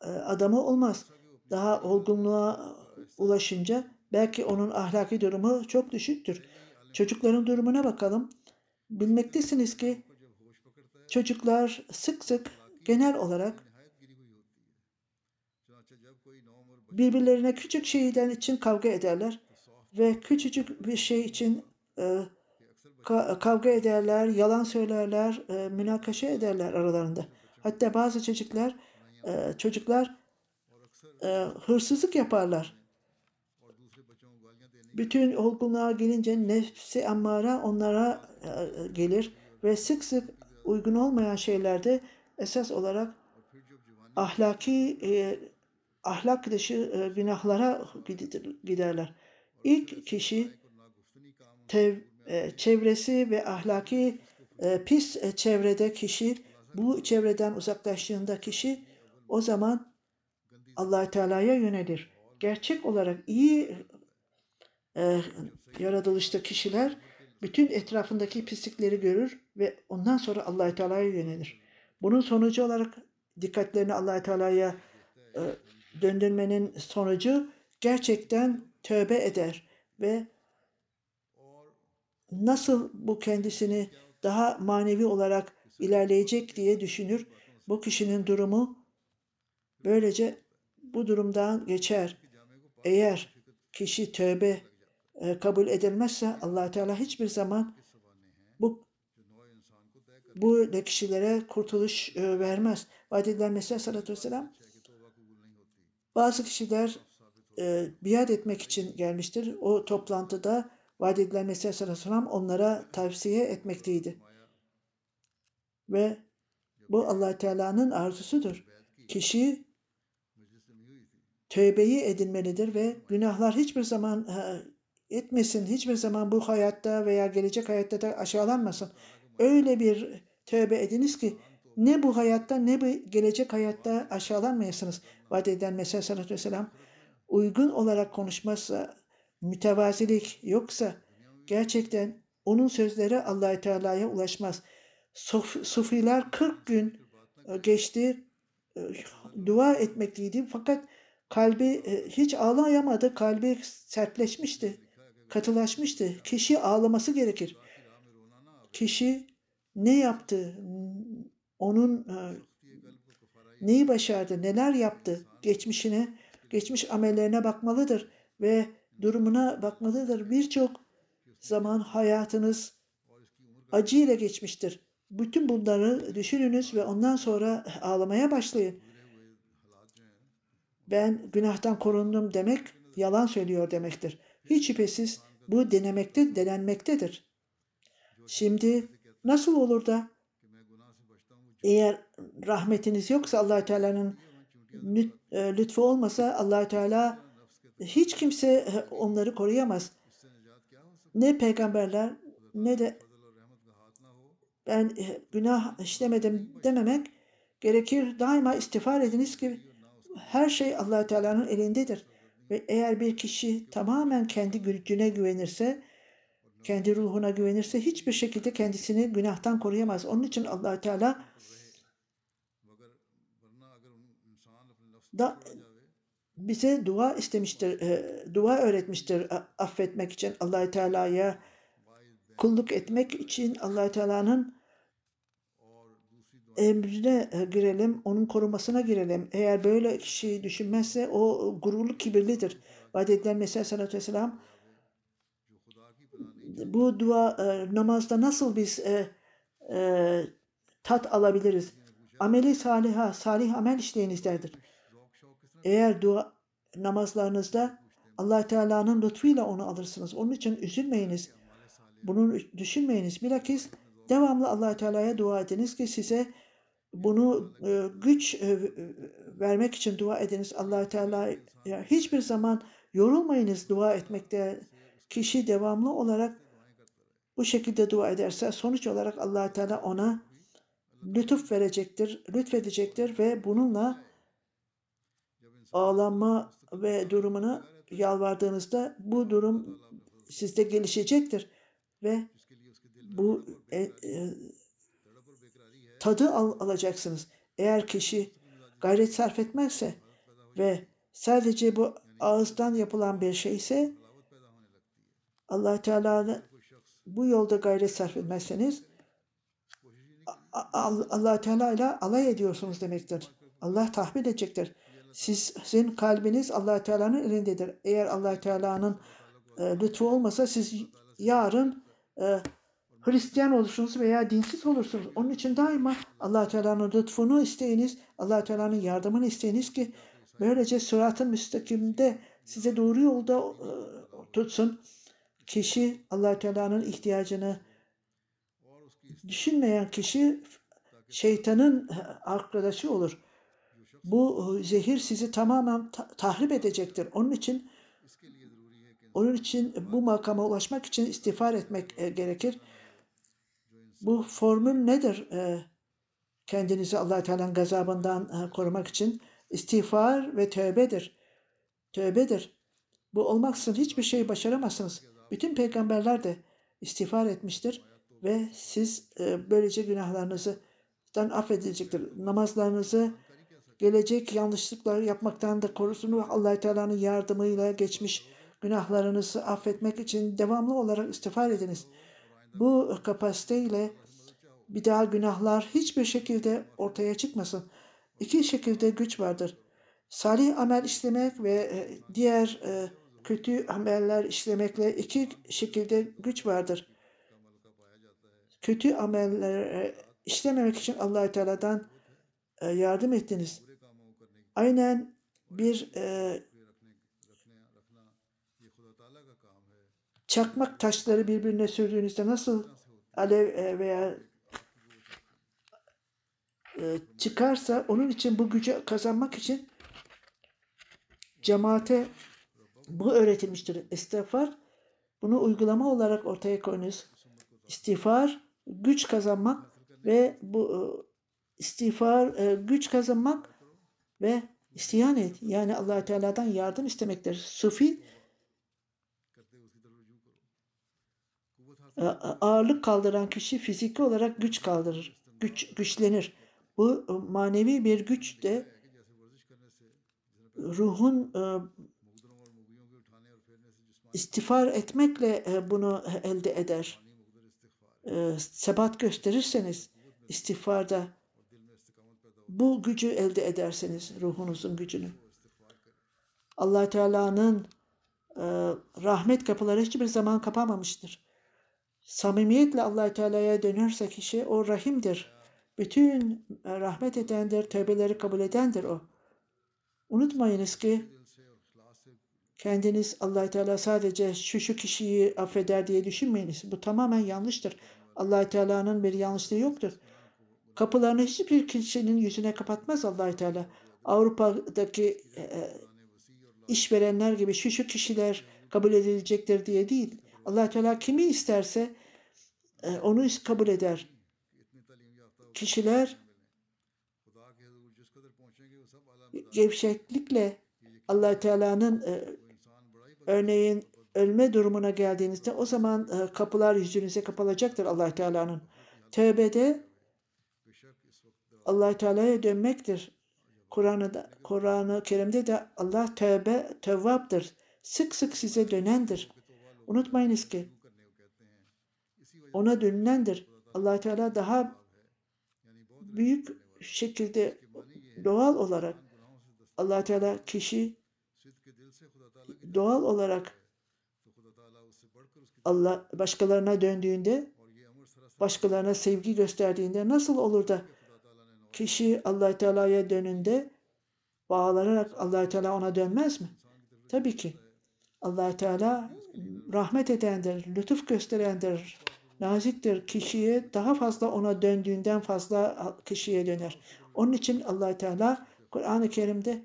e, adamı olmaz. Daha olgunluğa ulaşınca belki onun ahlaki durumu çok düşüktür. Çocukların durumuna bakalım. Bilmektesiniz ki çocuklar sık sık genel olarak birbirlerine küçük şeyden için kavga ederler ve küçücük bir şey için e, ka- kavga ederler, yalan söylerler, e, münakaşa ederler aralarında. Hatta bazı çocuklar e, çocuklar e, hırsızlık yaparlar. Bütün olgunluğa gelince nefsi ammara onlara e, gelir ve sık sık uygun olmayan şeylerde esas olarak ahlaki e, ahlak dışı e, günahlara giderler. İlk kişi tev, e, çevresi ve ahlaki e, pis e, çevrede kişi bu çevreden uzaklaştığında kişi o zaman allah Teala'ya yönelir. Gerçek olarak iyi e, yaratılışta kişiler bütün etrafındaki pislikleri görür ve ondan sonra allah Teala'ya yönelir. Bunun sonucu olarak dikkatlerini allah Teala'ya e, döndürmenin sonucu gerçekten tövbe eder ve nasıl bu kendisini daha manevi olarak ilerleyecek diye düşünür. Bu kişinin durumu böylece bu durumdan geçer. Eğer kişi tövbe e, kabul edilmezse allah Teala hiçbir zaman bu bu kişilere kurtuluş e, vermez. Vaat edilen Mesih sallallahu aleyhi ve sellem bazı kişiler e, biat etmek için gelmiştir. O toplantıda vaat edilen Mesih sallallahu aleyhi ve sellem onlara tavsiye etmekteydi. Ve bu allah Teala'nın arzusudur. Kişi tövbeyi edinmelidir ve günahlar hiçbir zaman e, etmesin. Hiçbir zaman bu hayatta veya gelecek hayatta da aşağılanmasın. Öyle bir tövbe ediniz ki ne bu hayatta ne bu gelecek hayatta aşağılanmayasınız. Vaat eden Mesih sallallahu aleyhi ve sellem uygun olarak konuşmazsa, mütevazilik yoksa gerçekten onun sözleri allah Teala'ya ulaşmaz. Suf, sufiler 40 gün e, geçti e, dua etmekteydi fakat kalbi e, hiç ağlayamadı. Kalbi sertleşmişti, katılaşmıştı. Kişi ağlaması gerekir. Kişi ne yaptı? Onun e, neyi başardı? Neler yaptı? Geçmişine, geçmiş amellerine bakmalıdır ve durumuna bakmalıdır. Birçok zaman hayatınız acıyla geçmiştir. Bütün bunları düşününüz ve ondan sonra ağlamaya başlayın. Ben günahtan korundum demek yalan söylüyor demektir hiç şüphesiz bu denemekte, denenmektedir. Şimdi nasıl olur da eğer rahmetiniz yoksa allah Teala'nın e, lütfu olmasa allah Teala hiç kimse onları koruyamaz. Ne peygamberler ne de ben e, günah işlemedim dememek gerekir. Daima istiğfar ediniz ki her şey allah Teala'nın elindedir. Ve eğer bir kişi tamamen kendi gücüne güvenirse, kendi ruhuna güvenirse hiçbir şekilde kendisini günahtan koruyamaz. Onun için allah Teala da bize dua istemiştir, e, dua öğretmiştir affetmek için allah Teala'ya kulluk etmek için allah Teala'nın emrine e, girelim, onun korumasına girelim. Eğer böyle kişiyi düşünmezse o gururlu kibirlidir. Vaat edilen Mesih Sallallahu Aleyhi bu dua e, namazda nasıl biz e, e, tat alabiliriz? Ameli saliha, salih amel işleyinizlerdir. Eğer dua namazlarınızda allah Teala'nın lütfuyla onu alırsınız. Onun için üzülmeyiniz. Bunu düşünmeyiniz. Bilakis devamlı allah Teala'ya dua ediniz ki size bunu güç vermek için dua ediniz. Allah Teala'ya. Hiçbir zaman yorulmayınız dua etmekte. Kişi devamlı olarak bu şekilde dua ederse sonuç olarak allah Teala ona lütuf verecektir, lütfedecektir ve bununla ağlanma ve durumuna yalvardığınızda bu durum sizde gelişecektir ve bu e, e, tadı al- alacaksınız. Eğer kişi gayret sarf etmezse ve sadece bu ağızdan yapılan bir şey ise allah Teala'nın bu yolda gayret sarf etmezseniz allah Teala ile alay ediyorsunuz demektir. Allah tahmin edecektir. Sizin kalbiniz allah Teala'nın elindedir. Eğer allah Teala'nın e, lütfu olmasa siz yarın e, Hristiyan olursunuz veya dinsiz olursunuz. Onun için daima allah Teala'nın lütfunu isteyiniz, allah Teala'nın yardımını isteyiniz ki böylece sıratın müstakimde size doğru yolda e, tutsun. Kişi allah Teala'nın ihtiyacını düşünmeyen kişi şeytanın arkadaşı olur. Bu zehir sizi tamamen ta- tahrip edecektir. Onun için onun için bu makama ulaşmak için istiğfar etmek e, gerekir. Bu formül nedir? E, kendinizi allah Teala'nın gazabından e, korumak için istiğfar ve tövbedir. Tövbedir. Bu olmaksızın hiçbir şey başaramazsınız. Bütün peygamberler de istiğfar etmiştir ve siz e, böylece günahlarınızdan affedilecektir. Namazlarınızı gelecek yanlışlıklar yapmaktan da korusun ve allah Teala'nın yardımıyla geçmiş günahlarınızı affetmek için devamlı olarak istiğfar ediniz. Bu kapasiteyle bir daha günahlar hiçbir şekilde ortaya çıkmasın. İki şekilde güç vardır. Salih amel işlemek ve e, diğer e, kötü ameller işlemekle iki şekilde güç vardır. Kötü ameller işlememek için allah Teala'dan e, yardım ettiniz. Aynen bir e, çakmak taşları birbirine sürdüğünüzde nasıl alev e, veya e, çıkarsa onun için bu gücü kazanmak için cemaate bu öğretilmiştir. İstiğfar bunu uygulama olarak ortaya koyunuz. İstiğfar güç kazanmak ve bu e, istiğfar güç kazanmak ve istiyan et. Yani allah Teala'dan yardım istemektir. Sufi ağırlık kaldıran kişi fiziki olarak güç kaldırır. Güç, güçlenir. Bu manevi bir güç de ruhun istiğfar etmekle bunu elde eder. Sebat gösterirseniz istiğfarda bu gücü elde ederseniz ruhunuzun gücünü. allah Teala'nın rahmet kapıları hiçbir zaman kapamamıştır. Samimiyetle allah Teala'ya dönerse kişi o rahimdir. Bütün rahmet edendir, tövbeleri kabul edendir o. Unutmayınız ki kendiniz allah Teala sadece şu şu kişiyi affeder diye düşünmeyiniz. Bu tamamen yanlıştır. allah Teala'nın bir yanlışlığı yoktur. Kapılarını hiçbir kişinin yüzüne kapatmaz allah Teala. Avrupa'daki e, işverenler gibi şu şu kişiler kabul edilecektir diye değil allah Teala kimi isterse e, onu kabul eder. Kişiler gevşeklikle allah Teala'nın e, örneğin ölme durumuna geldiğinizde o zaman e, kapılar yüzünüze kapalacaktır allah Teala'nın. Tövbede allah Teala'ya dönmektir. Kur'an'ı Kur'an-ı Kerim'de de Allah tövbe tevvaptır. Sık sık size dönendir. Unutmayınız ki ona dönülendir. allah Teala daha büyük şekilde doğal olarak allah Teala kişi doğal olarak Allah başkalarına döndüğünde başkalarına sevgi gösterdiğinde nasıl olur da kişi allah Teala'ya dönünde bağlanarak allah Teala ona dönmez mi? Tabii ki. allah Teala rahmet edendir, lütuf gösterendir, naziktir. Kişiye daha fazla ona döndüğünden fazla kişiye döner. Onun için allah Teala Kur'an-ı Kerim'de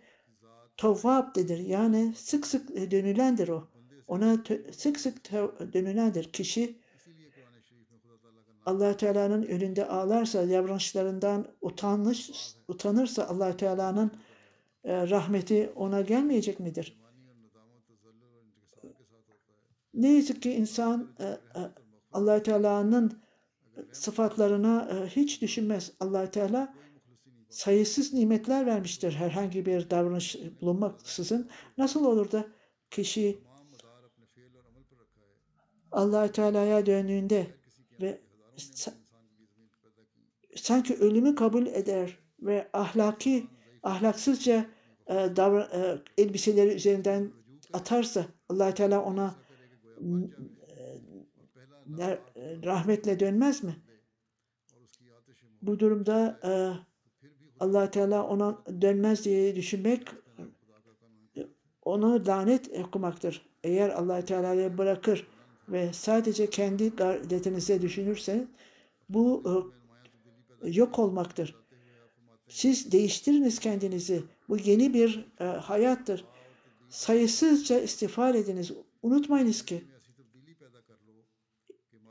tevvab'dir. Yani sık sık dönülendir o. Ona sık sık dönülendir. Kişi allah Teala'nın önünde ağlarsa, davranışlarından utanmış, utanırsa allah Teala'nın e, rahmeti ona gelmeyecek midir? Ne yazık ki insan e, e, allah Teala'nın sıfatlarına hiç düşünmez. allah Teala sayısız nimetler vermiştir herhangi bir davranış bulunmaksızın. Nasıl olur da kişi allah Teala'ya döndüğünde ve sanki ölümü kabul eder ve ahlaki ahlaksızca e, davran, e, elbiseleri üzerinden atarsa allah Teala ona e, rahmetle dönmez mi? Bu durumda e, allah Teala ona dönmez diye düşünmek onu lanet okumaktır. Eğer allah Teala'yı bırakır ve sadece kendi gayretinize düşünürse bu e, yok olmaktır. Siz değiştiriniz kendinizi. Bu yeni bir e, hayattır. Sayısızca istiğfar ediniz. Unutmayınız ki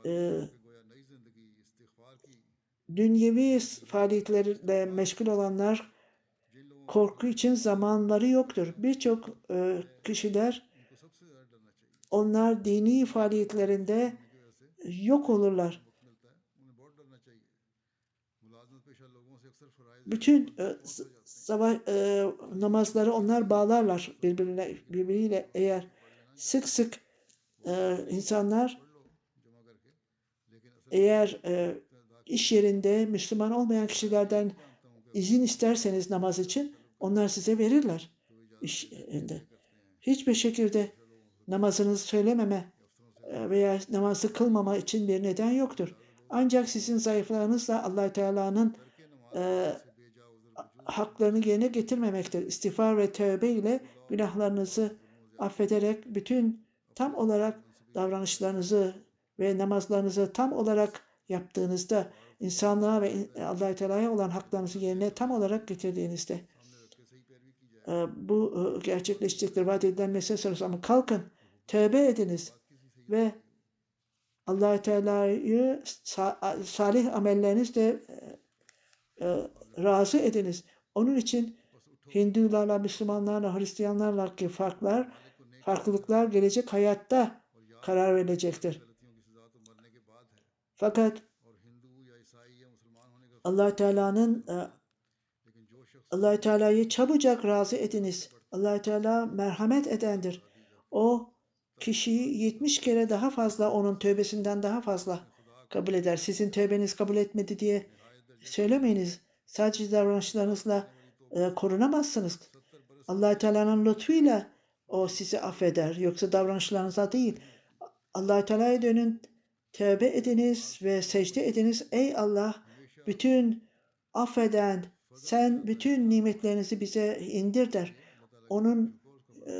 e, dünyevi faaliyetlerle meşgul olanlar korku için zamanları yoktur. Birçok e, kişiler onlar dini faaliyetlerinde yok olurlar. Bütün e, e, namazları onlar bağlarlar birbirine birbiriyle eğer sık sık e, insanlar eğer e, iş yerinde Müslüman olmayan kişilerden izin isterseniz namaz için onlar size verirler iş yerinde. Hiçbir şekilde namazınızı söylememe e, veya namazı kılmama için bir neden yoktur. Ancak sizin zayıflarınızla allah Teala'nın e, haklarını yerine getirmemektir. İstiğfar ve tövbe ile günahlarınızı affederek bütün tam olarak davranışlarınızı ve namazlarınızı tam olarak yaptığınızda insanlığa ve allah Teala'ya olan haklarınızı yerine tam olarak getirdiğinizde e, bu e, gerçekleşecektir. Vaat edilen mesele sorusu ama kalkın, tövbe ediniz ve allah Teala'yı salih amellerinizle e, razı ediniz. Onun için Hindularla, Müslümanlarla, Hristiyanlarla ki farklar, farklılıklar gelecek hayatta karar verilecektir. Fakat allah Teala'nın e, allah Teala'yı çabucak razı ediniz. allah Teala merhamet edendir. O kişiyi 70 kere daha fazla onun tövbesinden daha fazla kabul eder. Sizin tövbeniz kabul etmedi diye söylemeyiniz. Sadece davranışlarınızla e, korunamazsınız. allah Teala'nın lütfuyla o sizi affeder. Yoksa davranışlarınıza değil. allah Teala'ya dönün, tövbe ediniz ve secde ediniz. Ey Allah, bütün affeden, sen bütün nimetlerinizi bize indir der. Onun e,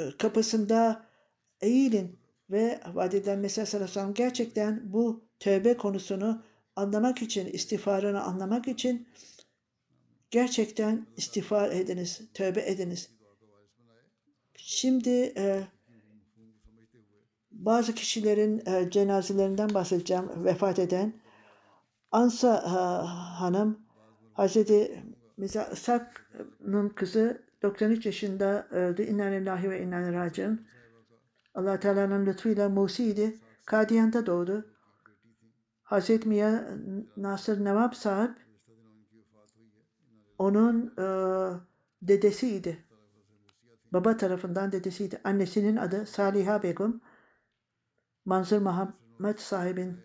e kapısında eğilin ve vaat edilen Mesih gerçekten bu tövbe konusunu anlamak için, istiğfarını anlamak için gerçekten istiğfar ediniz, tövbe ediniz. Şimdi e, bazı kişilerin e, cenazelerinden bahsedeceğim vefat eden. Ansa e, Hanım, Hazreti mesela Sak'ın kızı 93 yaşında öldü. İnna lillahi ve inna ileyhi Allah Teala'nın lütfuyla Musi'ydi. Kadiyan'da doğdu. Hazreti Mia Nasır Nevab sahip onun e, dedesiydi. Baba tarafından dedesiydi. Annesinin adı Saliha Begum. Manzur Muhammed sahibin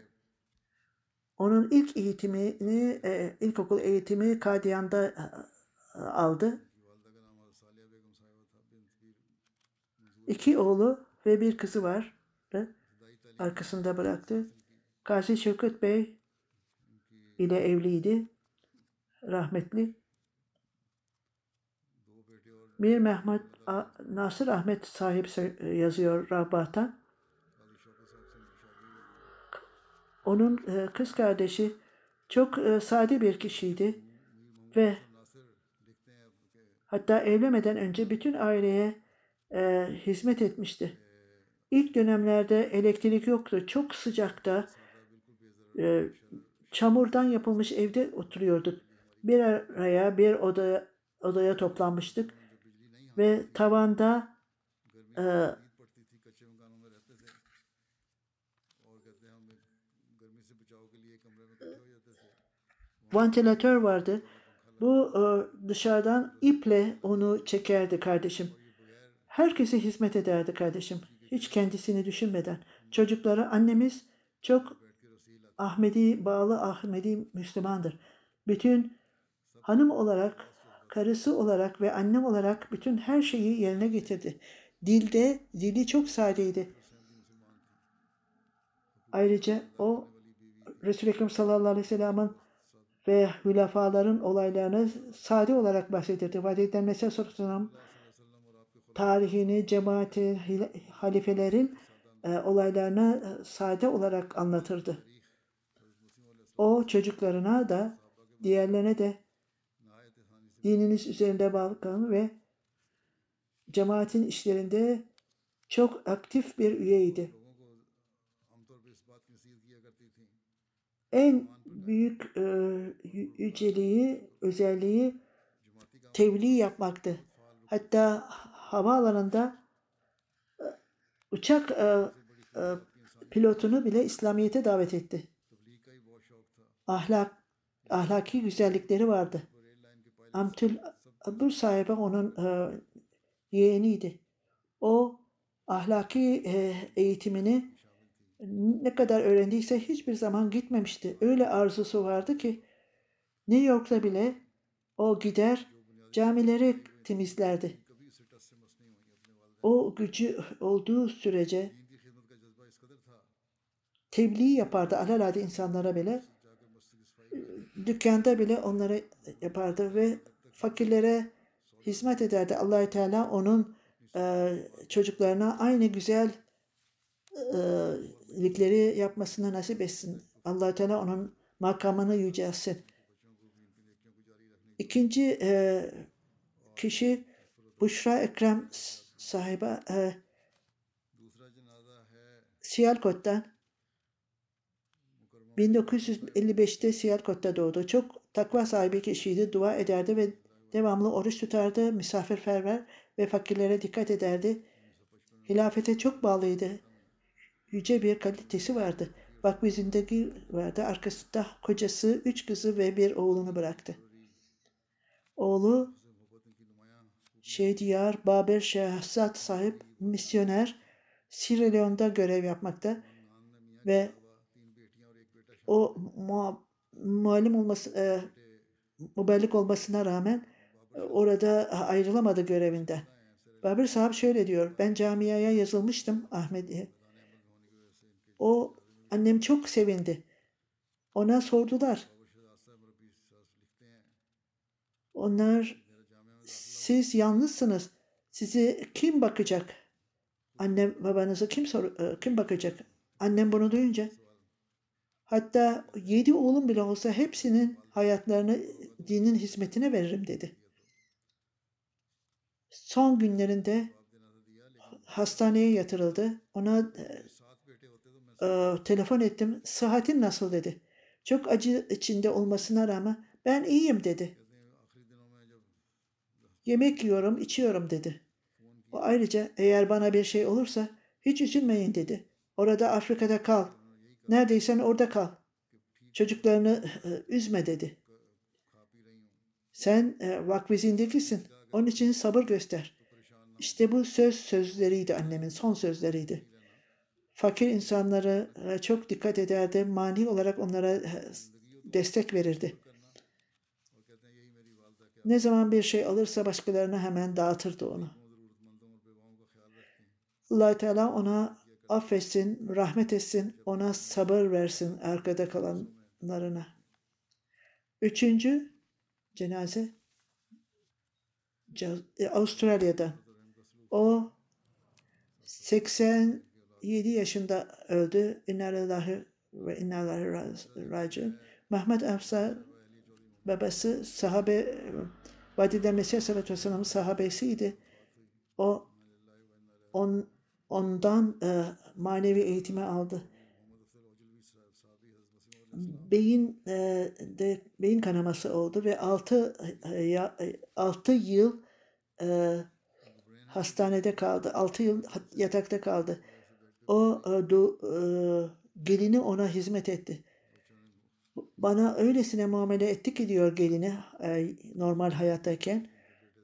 onun ilk eğitimini, e, ilkokul eğitimi Kadiyan'da e, aldı. İki oğlu ve bir kızı var. Arkasında bıraktı. Gazi Şevket Bey ile evliydi. Rahmetli. Mir Mehmet Nasır Ahmet sahip yazıyor Rabah'tan. Onun e, kız kardeşi çok e, sade bir kişiydi ve hatta evlenmeden önce bütün aileye e, hizmet etmişti. İlk dönemlerde elektrik yoktu. Çok sıcakta e, çamurdan yapılmış evde oturuyorduk. Bir araya bir odaya, odaya toplanmıştık ve tavanda e, vantilatör vardı. Bu e, dışarıdan iple onu çekerdi kardeşim. Herkese hizmet ederdi kardeşim. Hiç kendisini düşünmeden. Çocukları annemiz çok Ahmedi bağlı Ahmedi Müslümandır. Bütün hanım olarak, karısı olarak ve annem olarak bütün her şeyi yerine getirdi. Dilde, dili çok sadeydi. Ayrıca o Resul-i Ekrem sallallahu aleyhi ve sellem'in ve hülefaların olaylarını sade olarak bahsedirdi. Vadiden Mesih sallallahu tarihini, cemaatin, halifelerin e, olaylarını e, sade olarak anlatırdı. O çocuklarına da diğerlerine de dininiz üzerinde bağlı ve cemaatin işlerinde çok aktif bir üyeydi. En büyük e, yüceliği, özelliği tebliğ yapmaktı. Hatta havaalanında e, uçak e, e, pilotunu bile İslamiyet'e davet etti. Ahlak, ahlaki güzellikleri vardı. Amtül Abur sahibi onun e, yeğeniydi. O ahlaki e, eğitimini ne kadar öğrendiyse hiçbir zaman gitmemişti. Öyle arzusu vardı ki New York'ta bile o gider camileri temizlerdi. O gücü olduğu sürece tebliğ yapardı alelade insanlara bile. Dükkanda bile onları yapardı ve fakirlere hizmet ederdi. allah Teala onun e, çocuklarına aynı güzel e, iyilikleri yapmasını nasip etsin. allah Teala onun makamını yücelsin. İkinci e, kişi Buşra Ekrem sahibi e, Siyalkot'tan 1955'te Siyalkot'ta doğdu. Çok takva sahibi kişiydi. Dua ederdi ve devamlı oruç tutardı. Misafirperver ve fakirlere dikkat ederdi. Hilafete çok bağlıydı yüce bir kalitesi vardı. Bir zindagi vardı. Arkasında kocası, üç kızı ve bir oğlunu bıraktı. Oğlu Şehdiyar Baber Şehzat sahip misyoner Sierra Leone'da görev yapmakta ve o mu muallim olması e, mübellik olmasına rağmen e, orada ayrılamadı görevinden. Babir sahip şöyle diyor. Ben camiaya yazılmıştım Ahmediye. O annem çok sevindi. Ona sordular. Onlar siz yalnızsınız. Sizi kim bakacak? Annem babanızı kim sor e, kim bakacak? Annem bunu duyunca hatta yedi oğlum bile olsa hepsinin hayatlarını dinin hizmetine veririm dedi. Son günlerinde hastaneye yatırıldı. Ona e, e, telefon ettim. Sıhhatin nasıl dedi. Çok acı içinde olmasına rağmen ben iyiyim dedi. Yemek yiyorum, içiyorum dedi. O ayrıca eğer bana bir şey olursa hiç üzülmeyin dedi. Orada Afrika'da kal. Neredeysen orada kal. Çocuklarını e, üzme dedi. Sen e, vakfizindekisin. Onun için sabır göster. İşte bu söz sözleriydi annemin son sözleriydi fakir insanlara e, çok dikkat ederdi. Mani olarak onlara destek verirdi. Ne zaman bir şey alırsa başkalarına hemen dağıtırdı onu. allah Teala ona affetsin, rahmet etsin, ona sabır versin arkada kalanlarına. Üçüncü cenaze e, Avustralya'da. O 80 7 yaşında öldü. İnnalillahi ve innalillahi raciun. Mehmet Afsa babası sahabe Vadide Mesih Sallallahu Aleyhi ve sahabesiydi. O on, ondan e, manevi eğitimi aldı. Beyin e, de beyin kanaması oldu ve 6 e, 6 yıl e, hastanede kaldı. 6 yıl yatakta kaldı o e, do, e, gelini ona hizmet etti. Bana öylesine muamele etti ki diyor gelini e, normal hayattayken.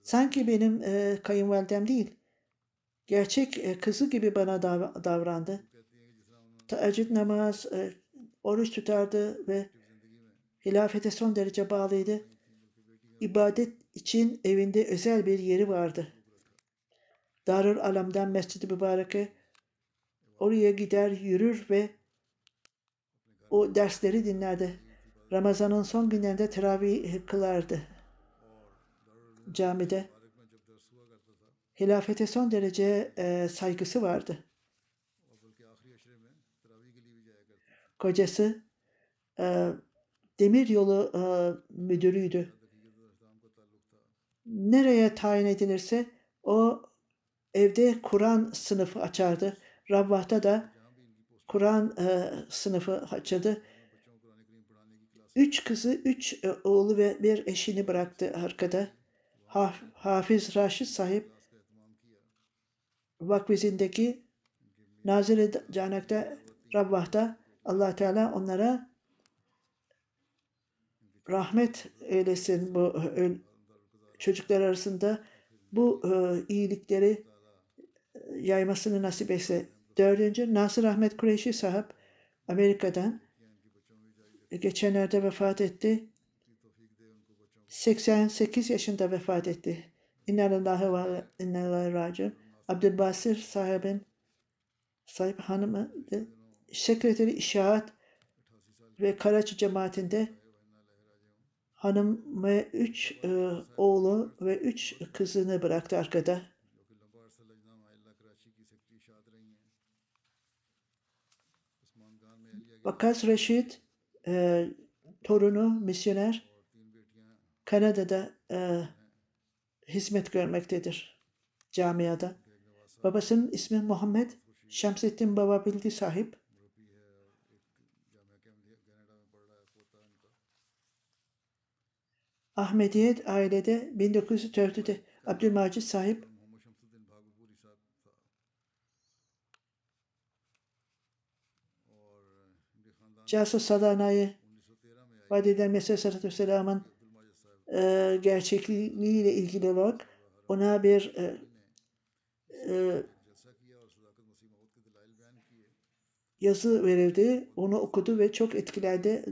Sanki benim e, kayınvalidem değil. Gerçek e, kızı gibi bana dav davrandı. Teheccüd namaz, e, oruç tutardı ve hilafete son derece bağlıydı. İbadet için evinde özel bir yeri vardı. Darül Alam'dan Mescid-i Mübarek'e oraya gider yürür ve o dersleri dinlerdi. Ramazan'ın son günlerinde teravih kılardı camide. Hilafete son derece e, saygısı vardı. Kocası e, demir yolu e, müdürüydü. Nereye tayin edilirse o evde Kur'an sınıfı açardı. Rabbah'ta da Kur'an e, sınıfı açıldı. Üç kızı, üç e, oğlu ve bir eşini bıraktı arkada. Hafiz Raşid sahip vakfizindeki Nazire Canak'ta Rabbah'ta allah Teala onlara rahmet eylesin bu çocuklar arasında bu e, iyilikleri e, yaymasını nasip etse. Dördüncü Nasır Ahmet Kureyşi sahip Amerika'dan geçenlerde vefat etti. 88 yaşında vefat etti. İnnalillahi ve innalillahi raciun. Abdülbasir sahibin sahip hanımı sekreteri işaret ve Karaçi cemaatinde hanım ve üç e, oğlu ve üç kızını bıraktı arkada. Bakas Reşit e, torunu misyoner Kanada'da e, hizmet görmektedir camiada. Babasının ismi Muhammed Şemsettin Baba Bildi sahip. Ahmediyet ailede 1904'te Abdülmacit sahip Casus Sadana'yı Vadiden Mesih Sallallahu Vesselam'ın e, gerçekliğiyle ilgili olarak ona bir e, e, yazı verildi. Onu okudu ve çok etkilendi.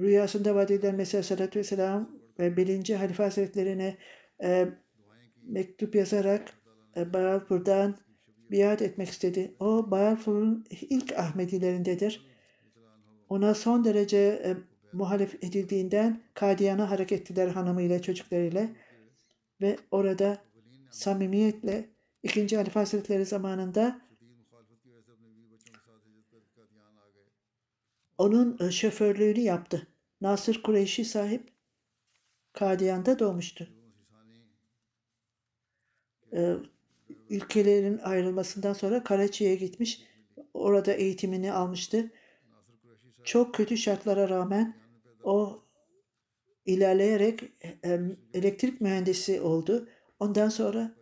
Rüyasında vaat edilen Mesih Aleyhisselatü Vesselam ve birinci Halife Hazretlerine e, mektup yazarak e, Bağalpur'dan biat etmek istedi. O Bağalpur'un ilk Ahmedilerindedir. Ona son derece e, muhalif edildiğinden Kadiyan'a hareket ettiler hanımıyla çocuklarıyla ve orada samimiyetle ikinci Halife Hazretleri zamanında onun e, şoförlüğünü yaptı. Nasır Kureyşi sahip Kadiyan'da doğmuştu. Ee, ülkelerin ayrılmasından sonra Karaçi'ye gitmiş. Orada eğitimini almıştı. Çok kötü şartlara rağmen o ilerleyerek e, elektrik mühendisi oldu. Ondan sonra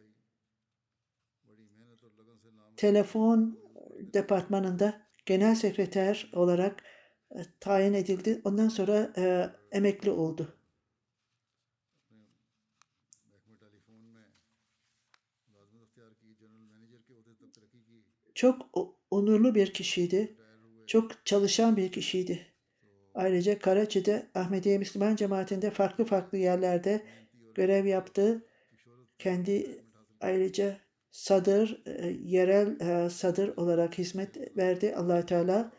telefon departmanında genel sekreter olarak e, tayin edildi. Ondan sonra e, emekli oldu. Çok onurlu bir kişiydi. Çok çalışan bir kişiydi. Ayrıca Karaçi'de Ahmediye Müslüman cemaatinde farklı farklı yerlerde görev yaptı. Kendi ayrıca sadır, e, yerel e, sadır olarak hizmet verdi allah Teala.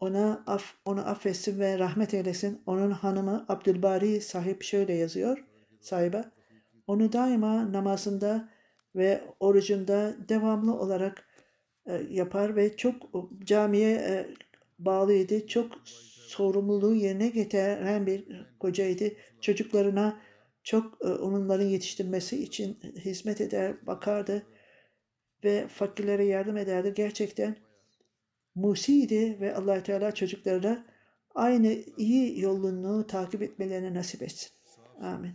Ona af, onu affetsin ve rahmet eylesin. Onun hanımı Abdülbari sahip şöyle yazıyor sahibe. Onu daima namazında ve orucunda devamlı olarak e, yapar ve çok camiye bağlıydı. Çok sorumluluğu yerine getiren bir kocaydı. Çocuklarına çok e, onların yetiştirmesi için hizmet eder, bakardı ve fakirlere yardım ederdi. Gerçekten Musi'ydi ve allah Teala çocuklarına aynı iyi yolunu takip etmelerini nasip etsin. Amin.